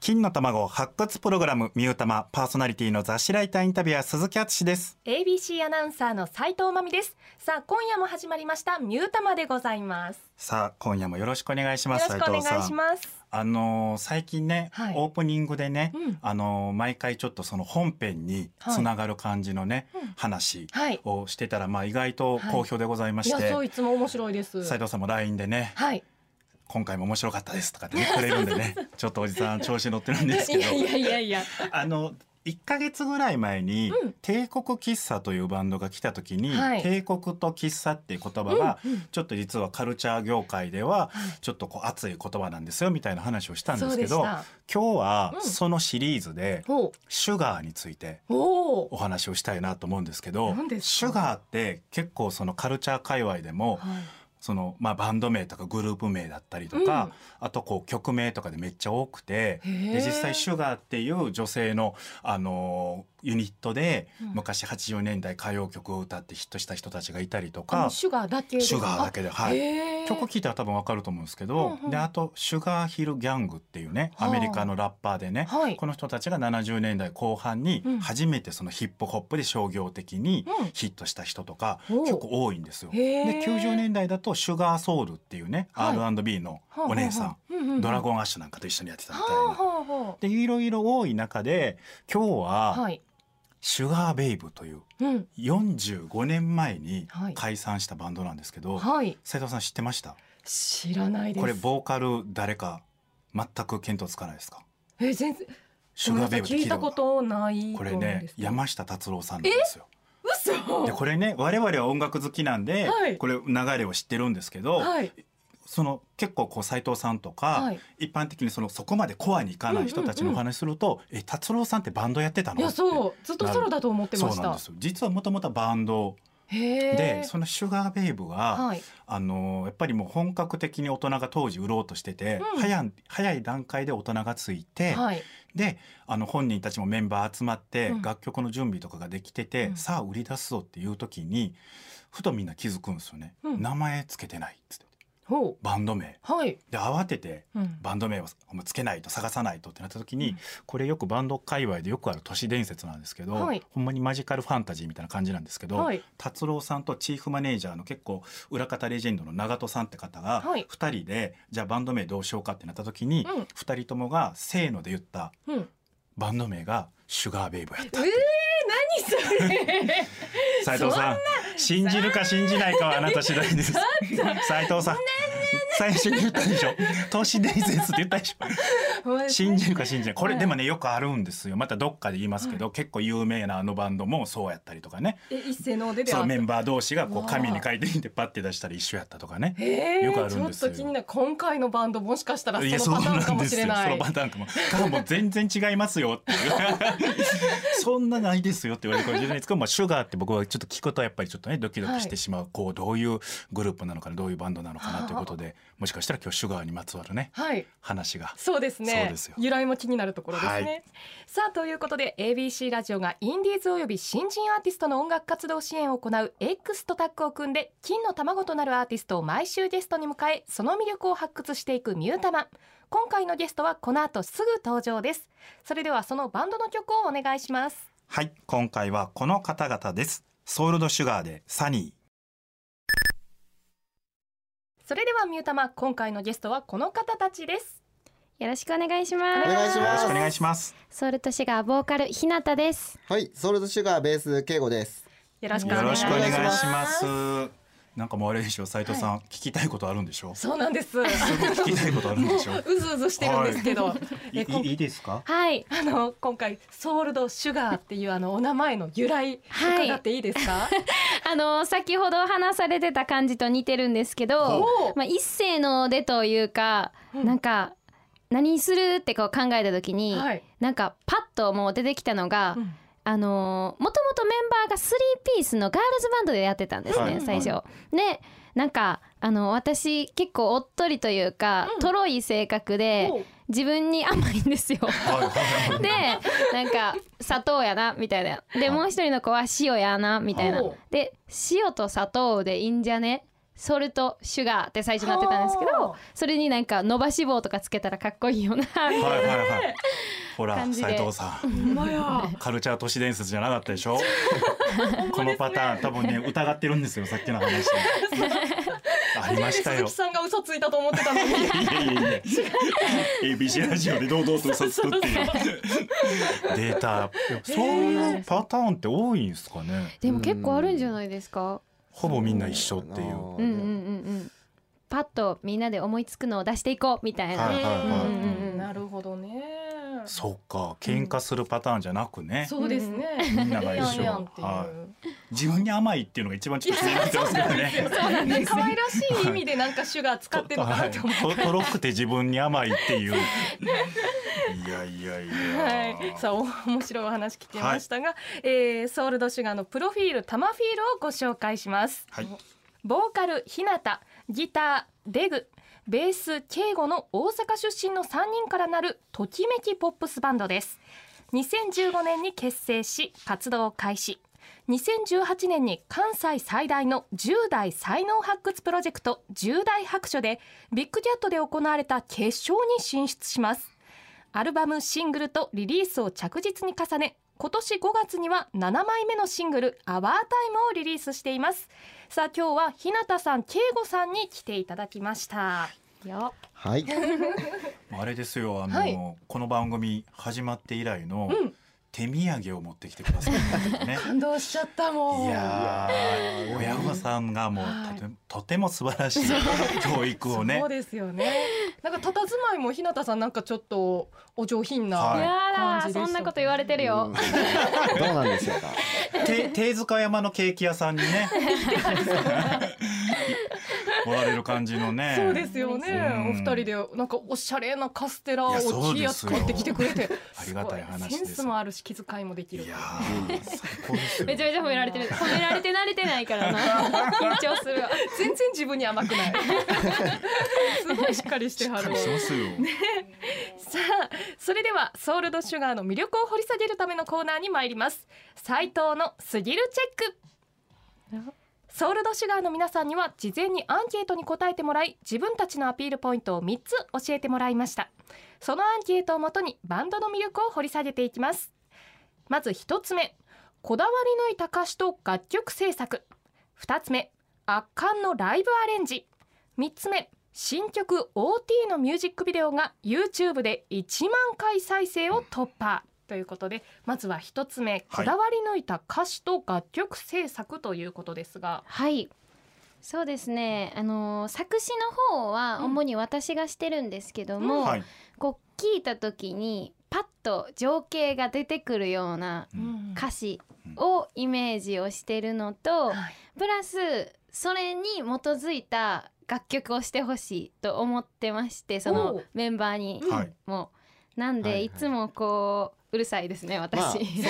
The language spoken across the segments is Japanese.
金の卵発掘プログラムミュータマパーソナリティの雑誌ライターインタビュアー鈴木敦です。ABC アナウンサーの斉藤真美です。さあ今夜も始まりましたミュータマでございます。さあ今夜もよろしくお願いしますよろしくお願いします。あのー最近ね、はい。オープニングでね、うん。あのー毎回ちょっとその本編につながる感じのね、はい。をしてたらまあ意外と好評でございまいやして、そういつも面白いです。斉藤さんも LINE でねはい今回も面白かったですとかって言ってくれるんでねちょっとおじさん調子乗ってるんですけど。いやいやいやいや。あの1ヶ月ぐらい前に、うん。帝国喫茶というバンドが来た時に、はい。帝国と喫茶っていう言葉が、うんうん。ちょっと実はカルチャー業界でははい。ちょっとこう熱い言葉なんですよみたいな話をしたんですけど今日はうん。そのシリーズでほシュガーについてう。おお話をしたいなと思うんですけどシュガーって結構そのカルチャー界隈でもはいそのまあバンド名とかグループ名だったりとか、あとこう曲名とかでめっちゃ多くてで実際シュガーっていう女性のあのーユニットでうん。昔80年代歌謡曲を歌ってヒットした人たちがいたりとか。シュガーだけシュガーだけではい曲聴いたら多分わかると思うんですけど、うんうん。であとシュガーヒルギャングっていうねはあ。アメリカのラッパーでね、はい。この人たちが70年代後半にうん。初めてそのヒップホップで商業的にうん。ヒットした人とか結構多いんですよ。でへー。90年代だとシュガーソウルっていうね、はい。R&B のお姉さん、うんうんうん。ドラゴンアッシュなんかと一緒にやってたみたいな。はあはあはでいろいろ多い中で今日あははいシュガーベイブといううん。45年前にはい。解散したバンドなんですけどはい。斉藤さん知ってました？知らないです。これボーカル誰か全く見当つかないですか？え全然。シュガーベイブって聞いたこととないこれね山下達郎さんなんですよ。嘘。でこれね我々は音楽好きなんで、はい。これ流れを知ってるんですけど、はいその結構こう斉藤さんとか、はい。一般的にそのそこまでコアにいかない人たちのお話すると「え達郎さんってバンドやってたの?」いやそう。ずっとソロだと思ってました。そうなんですよ。実はもともとバンドでそのシュガーベイブは、はい。あのやっぱりもう本格的に大人が当時売ろうとしてて、うん。早い早い段階で大人がついて、はい。であの本人たちもメンバー集まって、うん。楽曲の準備とかができてて、うん。さあ売り出すぞっていう時にふとみんな気づくんですよね、うん。名前つけてないっつってバンド名。はい。で慌ててうん。バンド名をつけないと探さないとってなった時に、うん。これよくバンド界隈でよくある都市伝説なんですけど、はい。ほんまにマジカルファンタジーみたいな感じなんですけど、はい。達郎さんとチーフマネージャーの結構裏方レジェンドの長門さんって方がはい。2人で、じゃあバンド名どうしようかってなった時に、うん。2人ともがせーので言ったうん。バンド名がシュガーベイブやったえー、何それ。斉藤さん信じるか信じないかはあなた次第です。斉藤さん最初に言ったでしょ。都市伝説って言ったでしょ。信じるか信じないこれはい。でもねよくあるんですよ。またどっかで言いますけど、結構有名なあのバンドもそうやったりとかね。え一斉の出でそうあメンバー同士がこう紙に書いてみてパッて出したら一緒やったとかね。えー、よくあるんですよ。ちょっと気になる今回のバンドもしかしたらそのパターンかもしれそない。のパターンかも。かもう全然違いますよっていう。そんなないですよって言われるかもしれないですけど、まあ、シュガーって僕はちょっと聞くとやっぱりちょっとねドキドキしてしまう、こうどういうグループなのかなどういうバンドなのかなということでもしかしたら今日シュガーにまつわるねはい。話が。そうですね。そうですよ。由来も気になるところですね、はい。さあということで ABC ラジオがインディーズおよび新人アーティストの音楽活動支援を行う X とタッグを組んで金の卵となるアーティストを毎週ゲストに迎えその魅力を発掘していくミュータマン。今回のゲストはこの後すぐ登場です。それではそのバンドの曲をお願いします。はい今回はこの方々です。ソウルドシュガーでサニそれではミュータマン今回のゲストはこの方たちですよろしくお願いします。お願いしーよろますしくお願いしますソウルとシガーボーカルひなたです。はい、ソウルドシュガーベース敬吾です。よろしくお願いしますなんかもうあれでしょ斉藤さん、聞きたいことあるんでしょ？そうなんです。すごい聞きたいことあるんでしょ？うずうずしてるんですけど、い。えこんいいいですか？はい。あの今回ソウルドシュガーっていうあのお名前の由来はい。伺っていいですか？あの先ほど話されてた感じと似てるんですけどお、まあ一斉のでというか、うん。なんか何するってこう考えた時に、はい。なんかパッともう出てきたのが、うんあのもともとメンバーがスリーピースのガールズバンドでやってたんですね、はい。最初。でなんかあの私結構おっとりというか、うん。とろい性格で自分に甘いんですよ。はい。はいはいでなんか砂糖やなみたいな。でもう一人の子は塩やなみたいな。で塩と砂糖でいいんじゃね？ソルトシュガーって最初なってたんですけはどそれになんか伸ばし棒とかつけたらかっこいいよなみたいなはいはいはい。ほら斉藤さん。カルチャー都市伝説じゃなかったでしょ？このパターン多分ね疑ってるんですよさっきの話。ありましたよ。鈴木さんが嘘ついたと思ってたのに。いやいやいや。ABC ラジオで堂々と嘘つくっていう。データ。そういうパターンって多いんですかね？でも結構あるんじゃないですか？ほぼみんな一緒っていう。うんうんうんうん。パッとみんなで思いつくのを出していこうみたいな、なるほどね。そっか。喧嘩するパターンじゃなくね、そうですね。みんなが一緒。自分に甘いっていうのが一番ちょっと気になってますけどねそうなんです 可愛らしい意味でなんかシュガー使ってるのかなって思って。はい。ととろくて自分に甘いっていう。い やいやいや、はい、さあお面白いお話聞けましたが、えーソウルドシュガーのプロフィールタマフィールをご紹介します、はい。ボーカル日向ギターデグベース敬吾の大阪出身の3人からなるときめきポップスバンドです。2015年に結成し活動を開始。2018年に関西最大の10代才能発掘プロジェクト10代白書でビッグキャットで行われた決勝に進出しますアルバムシングルとリリースを着実に重ね今年5月には7枚目のシングル「アワータイムをリリースしています。さあ今日は日向さん圭吾さんに来ていただきました。よ。はい。あれですよあの、はい。この番組始まって以来のうん手土産を持ってきてくださった ね。感動しちゃったもん。いやー親御さんがもうはい。とて,、とても素晴らしい教育をね。そうですよね。なんか佇まいも日向さんなんかちょっとお上品な感じでしたそんなこと言われてるよ、うん。どうなんでしょうか？て手塚山のケーキ屋さんにね おられる感じのね。そうですよね、うん。お二人でなんかおしゃれなカステラ大きいやつ買ってきてくれて。ありがたい話です。センスもあるし気遣いもできる。いやー最高ですよ。めちゃめちゃ褒められてる褒められて慣れてないからな。緊張するわ。全然自分に甘くない。すごいしっかりしてはる。しっかりしてますよ、さあそれではソウルドシュガーの魅力を掘り下げるためのコーナーに参ります。斉藤のすぎるチェックソウルドシュガーの皆さんには事前にアンケートに答えてもらい自分たちのアピールポイントを3つ教えてもらいました。そのアンケートをもとにバンドの魅力を掘り下げていきます。まず1つ目こだわり抜いた歌詞と楽曲制作。2つ目圧巻のライブアレンジ。3つ目新曲 OT のミュージックビデオが YouTube で1万回再生を突破。ということでまずは一つ目こだわり抜いた歌詞と楽曲制作ということですが、はい。そうですね。あのー作詞の方はうん。主に私がしてるんですけども、はい、こう聞いた時にパッと情景が出てくるようなうん。歌詞をイメージをしてるのと、はい。プラスそれに基づいた楽曲をしてほしいと思ってましてそおのう。メンバーにはい。も。なんで、はいはい。いつもこううるさいですね私。まあ、そうですね。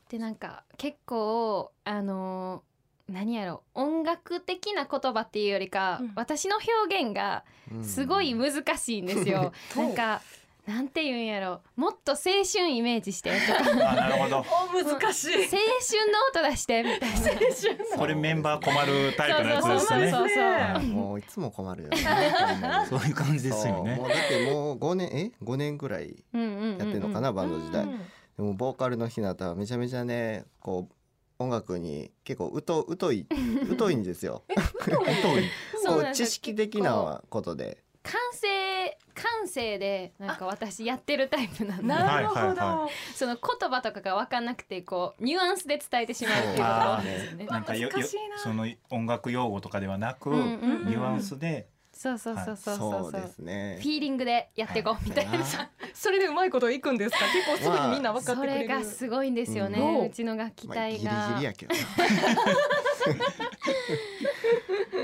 でなんか結構あのー何やろ音楽的な言葉っていうよりか、うん私の表現がうんすごい難しいんですよ。うんなんかなんて言うんやろ。もっと青春イメージして。とかあなるほど。お難しい。青春の音出してみたいな。これメンバー困るタイプのやつですね。そうそうそうあもういつも困るよね。そういう感じですよね。もうだってもう五年え？五年ぐらいうんうんうんうんやってるのかな、バンド時代。うんでもボーカルの日向はめちゃめちゃねこう音楽に結構疎疎い疎いんですよ。そうこなんです。う知識的なことで。感性感性でなんか私やってるタイプなんでなるほど、はいはいはその言葉とかが分かんなくてこうニュアンスで伝えてしまうっていうことがですよね。なんかよよ難しいな。その音楽用語とかではなく、うんうんうん。ニュアンスでそうそうそうそうそうそう。そうですね。フ。ィーリングでやっていこうみたいな、はいそれでうまいこといくんですか？結構すぐにみんな分かってそくれる、れがすごいんですよね、ううんちの楽器まあ、ギリギ隊が、リやけどな。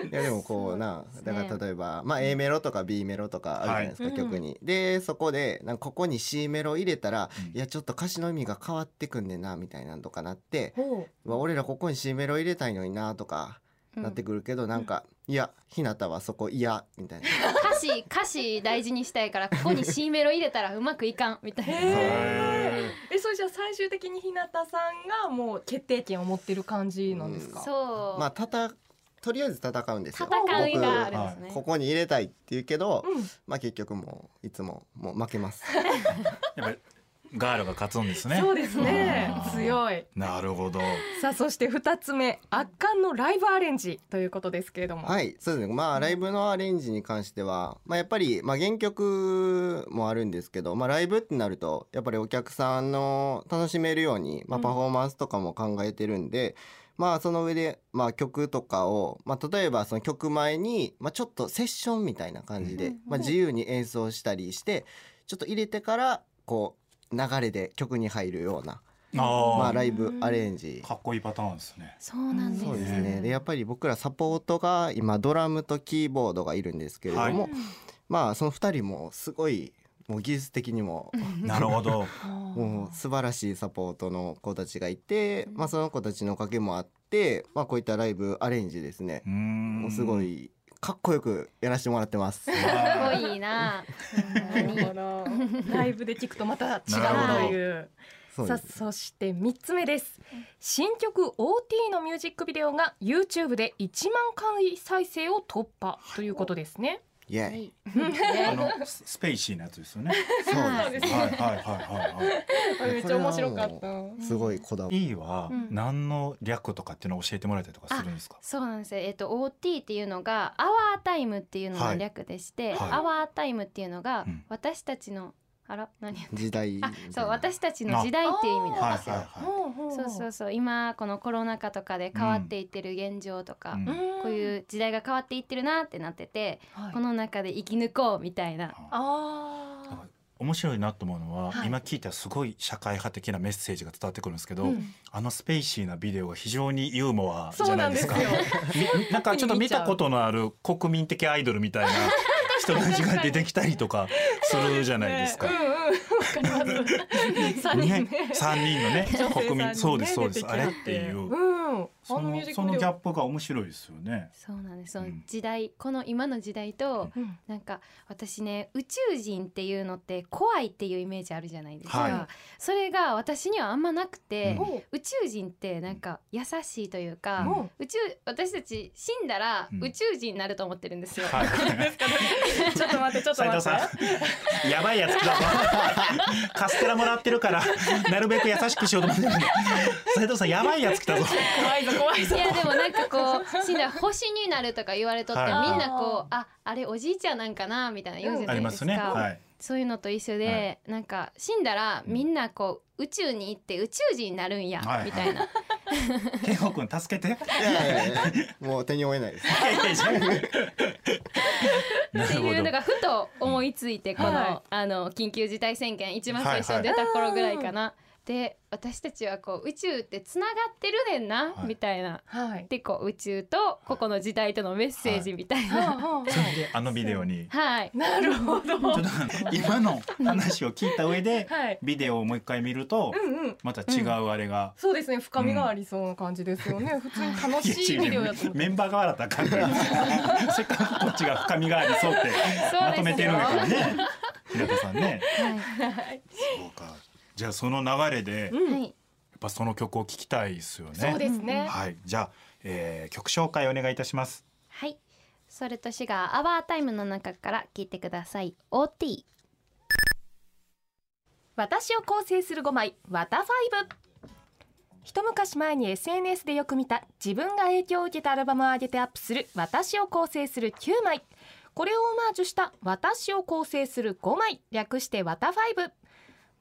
いやでもこうなだから例えば、まあ A メロとか B メロとかあるじゃないですか、はい曲に。でそこでなんかここに C メロ入れたら、うん。いやちょっと歌詞の意味が変わってくんねんなみたいなんとかなって、ほう。わ俺らここに C メロ入れたいのになとかうん。なってくるけど、なんかいや日向はそこ嫌みたいな。歌詞歌詞大事にしたいからここに C メロ入れたらうまくいかんみたいな。へへえそれじゃあ最終的に日向さんがもう決定権を持ってる感じなんですか、そう、まあ叩とりあえず戦うんですよ。戦いがあるんですここに入れたいって言うけど、うん。まあ結局もういつももう負けます。やっぱりガールが勝つんですね。そうですね。強い。なるほど。さあそして二つ目圧巻のライブアレンジということですけれども。はいそうですね。まあライブのアレンジに関しては、まあ、やっぱり、まあ、原曲もあるんですけど、まあ、ライブってなるとやっぱりお客さんの楽しめるように、まあ、うん。パフォーマンスとかも考えてるんで、まあその上で、まあ、曲とかを、まあ、例えばその曲前に、まあ、ちょっとセッションみたいな感じで、うんまあ、自由に演奏したりしてちょっと入れてからこう流れで曲に入るような、あー、まあ、ライブアレンジ。かっこいいパターンですね。そうなんですね。でやっぱり僕らサポートが今ドラムとキーボードがいるんですけれども、はい。まあその2人もすごいもう技術的にも。なるほど。もう素晴らしいサポートの子たちがいて、まあ、その子たちのおかげもあって、まあ、こういったライブアレンジですねうーん。もうすごいかっこよくやらせてもらってます。かっこいいななるほどライブで聞くとまた違うという。さあそうです。そして三つ目です。新曲 OT のミュージックビデオが YouTube で1万回再生を突破ということですねイエーイはい。あのススペイシーなやつですよね。そうですね。はいはいはいはいは めっちゃ面白かった。すごいこだわり。い E はうん。何の略とかっていうのを教えてもらえたりとかするんですか？そうなんですよ。えっと OT っていうのがアワータイムっていうのの略でして、はい。はいアワータイムっていうのがうん。私たちのあら何や時代あそう私たちの時代っていう意味なんですよ。はいはいはそうそうそう今このコロナ禍とかで変わっていってる現状とか、うん。こういう時代が変わっていってるなってなってて、はいこの中で生き抜こうみたいな。あ面白いなと思うのは、はい。今聞いたらすごい社会派的なメッセージが伝わってくるんですけど、うん。あのスペイシーなビデオが非常にユーモアじゃなですか。ないんですよ。みなんかちょっと見たことのある国民的アイドルみたいな人たちが出てきたりとか するじゃないですか。三人。ね。ね、三人のね国民。そうですそうです。あれっていう、うんそあのそのギャップが面白いですよね。そうなんです。そのうん。時代、この今の時代と、うん。なんか私ね宇宙人っていうのって怖いっていうイメージあるじゃないですか、はい。それが私にはあんまなくて、うん。宇宙人ってなんか優しいというか、うん。宇宙私たち死んだらうん。宇宙人になると思ってるんですよ、はい。ちょっと待ってちょっと斉待藤って。さん、やばいやつ来たぞ。カステラもらってるから、なるべく優しくしようと思って。斉藤さん、やばいやつ来たぞ。怖いぞ 怖いぞ。いやでもなんかこう死んだら星になるとか言われとって、はいみんなこうああれおじいちゃんなんかなみたいな言うじゃあないでか、りますすね。はい。そういうのと一緒で、なんか死んだらみんなこう宇宙に行って宇宙人になるんや、はい。みたいな。健吾君助けて。いやいやいやもう手に負えないです。っていうのがふと思いついてこの,、はい。あの緊急事態宣言一番最初に出た頃ぐらいかな。で私たちはこう宇宙ってつながってるねんな、はい。みたいな。はい。でこう宇宙とここの時代とのメッセージみたいな。それであのビデオに。はい。なるほど。ちょっと今の話を聞いた上で はい。ビデオをもう一回見るとうんうん。また違うあれが、そうですね深みがありそうな感じですよね、普通に楽しいビデオやとメンバーが笑ったかんから。せっかくこっちが深みがありそうってまとめてるんやからね。平田さんね。はいじゃあその流れでやっうん。はい。ぱその曲を聴きたいですよね。そうですね、はい。じゃあ、えー、曲紹介お願いいたします。はい。それとシガーアワータイムの中から聞いてください。OT。私を構成する5枚「ワタファイブ」一昔前に SNS でよく見た自分が影響を受けたアルバムを上げてアップする私を構成する9枚。これをオマージュした私を構成する5枚。略してワタファイブ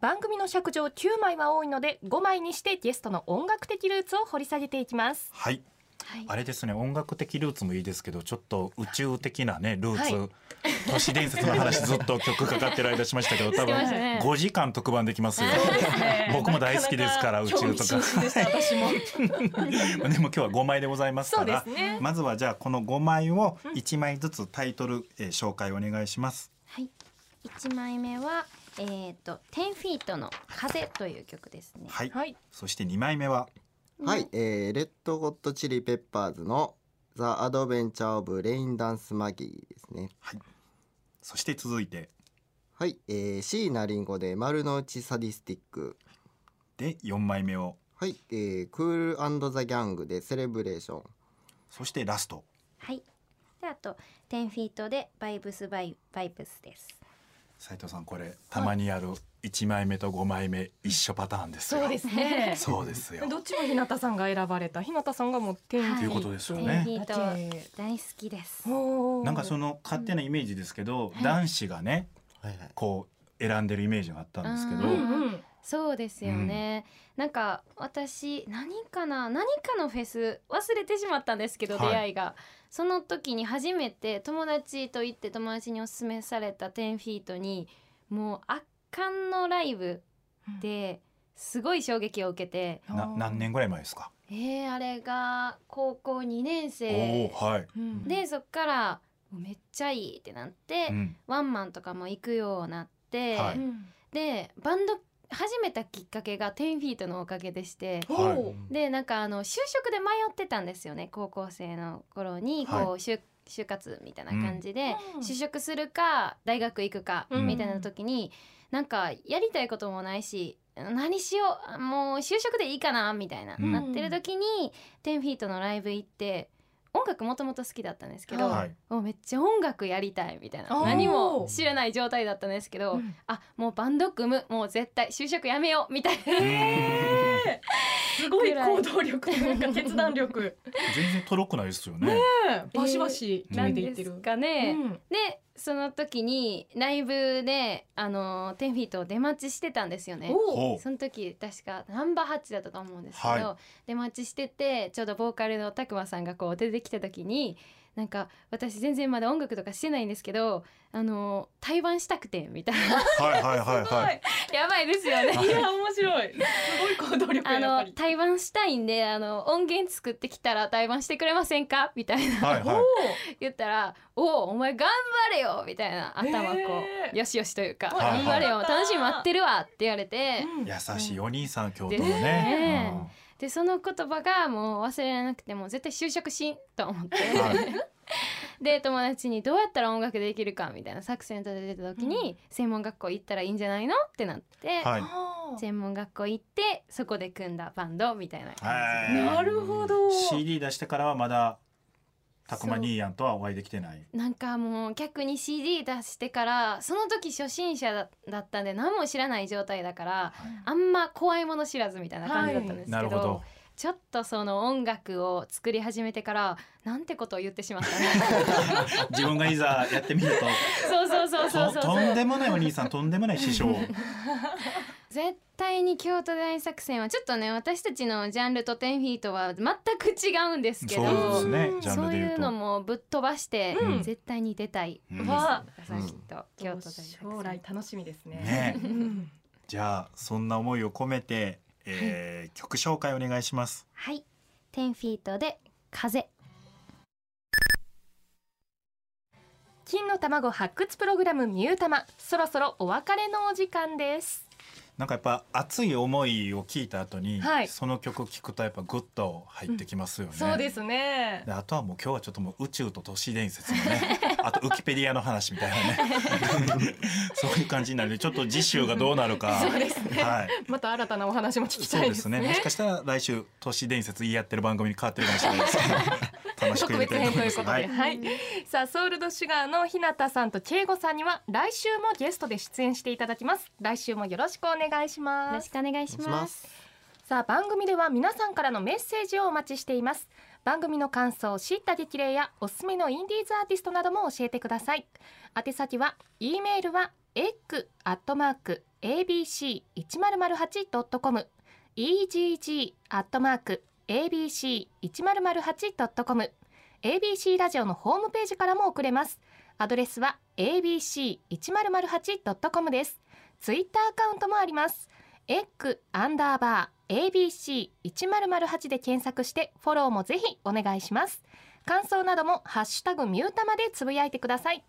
番組の尺上9枚は多いので5枚にしてゲストの音楽的ルーツを掘り下げていきます。はい。はい。あれですね音楽的ルーツもいいですけどちょっと宇宙的なねルーツ、は都市伝説の話ずっと曲かかってる間しましたけど多分 ましたね。5時間特番できますよ。僕も大好きですから宇宙とか。でも。でも今日は5枚でございますからすね。まずはじゃあこの5枚を1枚ずつタイトル、えー紹介お願いします。はい。一枚目はえっ、と10フィートの風という曲ですね。はい、はい。そして2枚目は？はい、えー、レッドゴットチリペッパーズのザ・アドベンチャー・オブ・レインダンス・マギーですね。そして続いて？はい、えー、椎名林檎で丸の内サディスティック。で4枚目を？はい、えー、クールザ・ギャングでセレブレーション。そしてラスト。はい。であと10フィートでバイブスバイバイブスです斉藤さんこれたまにやる1枚目と5枚目一緒パターンですよ。そうですね。そうですよ。どっちも日向さんが選ばれた日向さんがもう天はいということですよ10ね。大好きです。なんかその勝手なイメージですけど、はい。男子がねはいはい。こう選んでるイメージがあったんですけど、ううんうんそうですよね、なんか私何かな何かのフェス忘れてしまったんですけど、はい。出会いが。その時に初めて友達と行って友達におすすめされた10フィートにもう圧巻のライブですごい衝撃を受けて。な何年ぐらい前ですか、えー、あれが高校2年お生。おはい、うん。でそっからめっちゃいいってなって、うん。ワンマンとかも行くようになって、はい。うん。でバンド始めたきっかけが10フィートのおかげでしてはい。でなんかあの就職で迷ってたんですよね高校生の頃にこう、はい就就活みたいな感じで、うん。就職するか大学行くかうん。みたいな時に、なんかやりたいこともないし何しようもう就職でいいかなみたいな、うん。なってる時に10フィートのライブ行って音楽もともと好きだったんですけど、はい。もうめっちゃ音楽やりたいみたいな。何も知らない状態だったんですけど、うん。あもうバンド組む。もう絶対就職やめよう。みたいな。えーすごい行動力というか決断力。全然とろくないですよね。バシバシ決なんでめていってる。すかね、うん。でその時にライブであの10フィートを出待ちしてたんですよね。その時確かナンバーハッチだったと思う。んですけど、は出待ちしててちょう。どボーカルのたくまさんがこう出てきた時になんか私全然まだ音楽とかしてないんですけどあの対バンしたくてみたいな。はいはいはいはい。やばいですよね。い。や面白い。すごい行動力あの対バンしたいんであの音源作ってきたら対バンしてくれませんか？みたいな。はいはい。言ったら「おおお前頑張れよ!」みたいな。頭こへー。うよしよしというか「はいはい。頑張れよ楽しみ待ってるわ」って言われて、うん。優しいお兄さん京都のね。でその言葉がもう忘れられなくてもう絶対就職しんと思って、は で友達にどうやったら音楽できるかみたいな作戦立ててた時に、専門学校行ったらいいんじゃないのってなって、はい。専門学校行ってそこで組んだバンドみたいな感じで。なるほど。CD 出してからはまだたくま兄やんとはお会いできてない。なんかもう逆に CD 出してからその時初心者だだったんで何も知らない状態だからあんま怖いもの知らずみたいな感じだったんですけど,、なるほど。ちょっとその音楽を作り始めてからなんてことを言ってしまったね 自分がいざやってみる そうそうそうそうととそうとんでもないお兄さんとんでもない師匠。絶対に京都大作戦はちょっとね私たちのジャンルと10フィートは全く違うんですけどそうですねジャンそういうのもぶっ飛ばして、うん。絶対に出たい。です、うん。わさっきと京都大作戦。将来楽しみですね。ねうんじゃあそんな思いを込めて、えー曲紹介お願いします。はい。10フィートで風。金の卵発掘プログラムミュータマ。そろそろお別れのお時間ですなんかやっぱ熱い思いを聞いた後に、はい。その曲聞くとやっぱグッと入ってきますよね。そうですね。であとはもう今日はちょっともう宇宙と都市伝説のね あとウキペディアの話みたいなね。そういう感じになるのでちょっと次週がどうなるか。そうですね。はい。また新たなお話も聞きそうでたいですすねね。もしかしたら来週都市伝説言い合ってる番組に変わってるかもしれないですけど楽しく特別入れたいと思います編ということで、はい。はい、さあソウルドシュガーの日向さんと慶吾さんには来週もゲストで出演していただきます。来週もよろしくお願いしよます。ろしくお願いします。すさあ番組では皆さんからのメッセージをお待ちしています。番組の感想知った激励やおすすめのインディーズアーティストなども教えてください。宛先は e メールは egg アットマーク abc 一0 0 8 com egg アットマーク abc 一0 0 8 com ABC ラジオのホームページからも送れます。アドレスは abc 一0 0 8 com です。ツイッターアカウントもあります。エッグアンダーバー ABC 一0 0 8で検索してフォローもぜひお願いします。感想などもハッシュタグミュータマでつぶやいてください。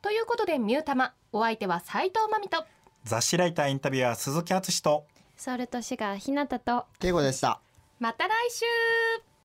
ということでミュータマお相手は斉藤真美と。雑誌ライターインタビュアー鈴木敦と。ソルトシュガーひなたと敬語でしたまた来週。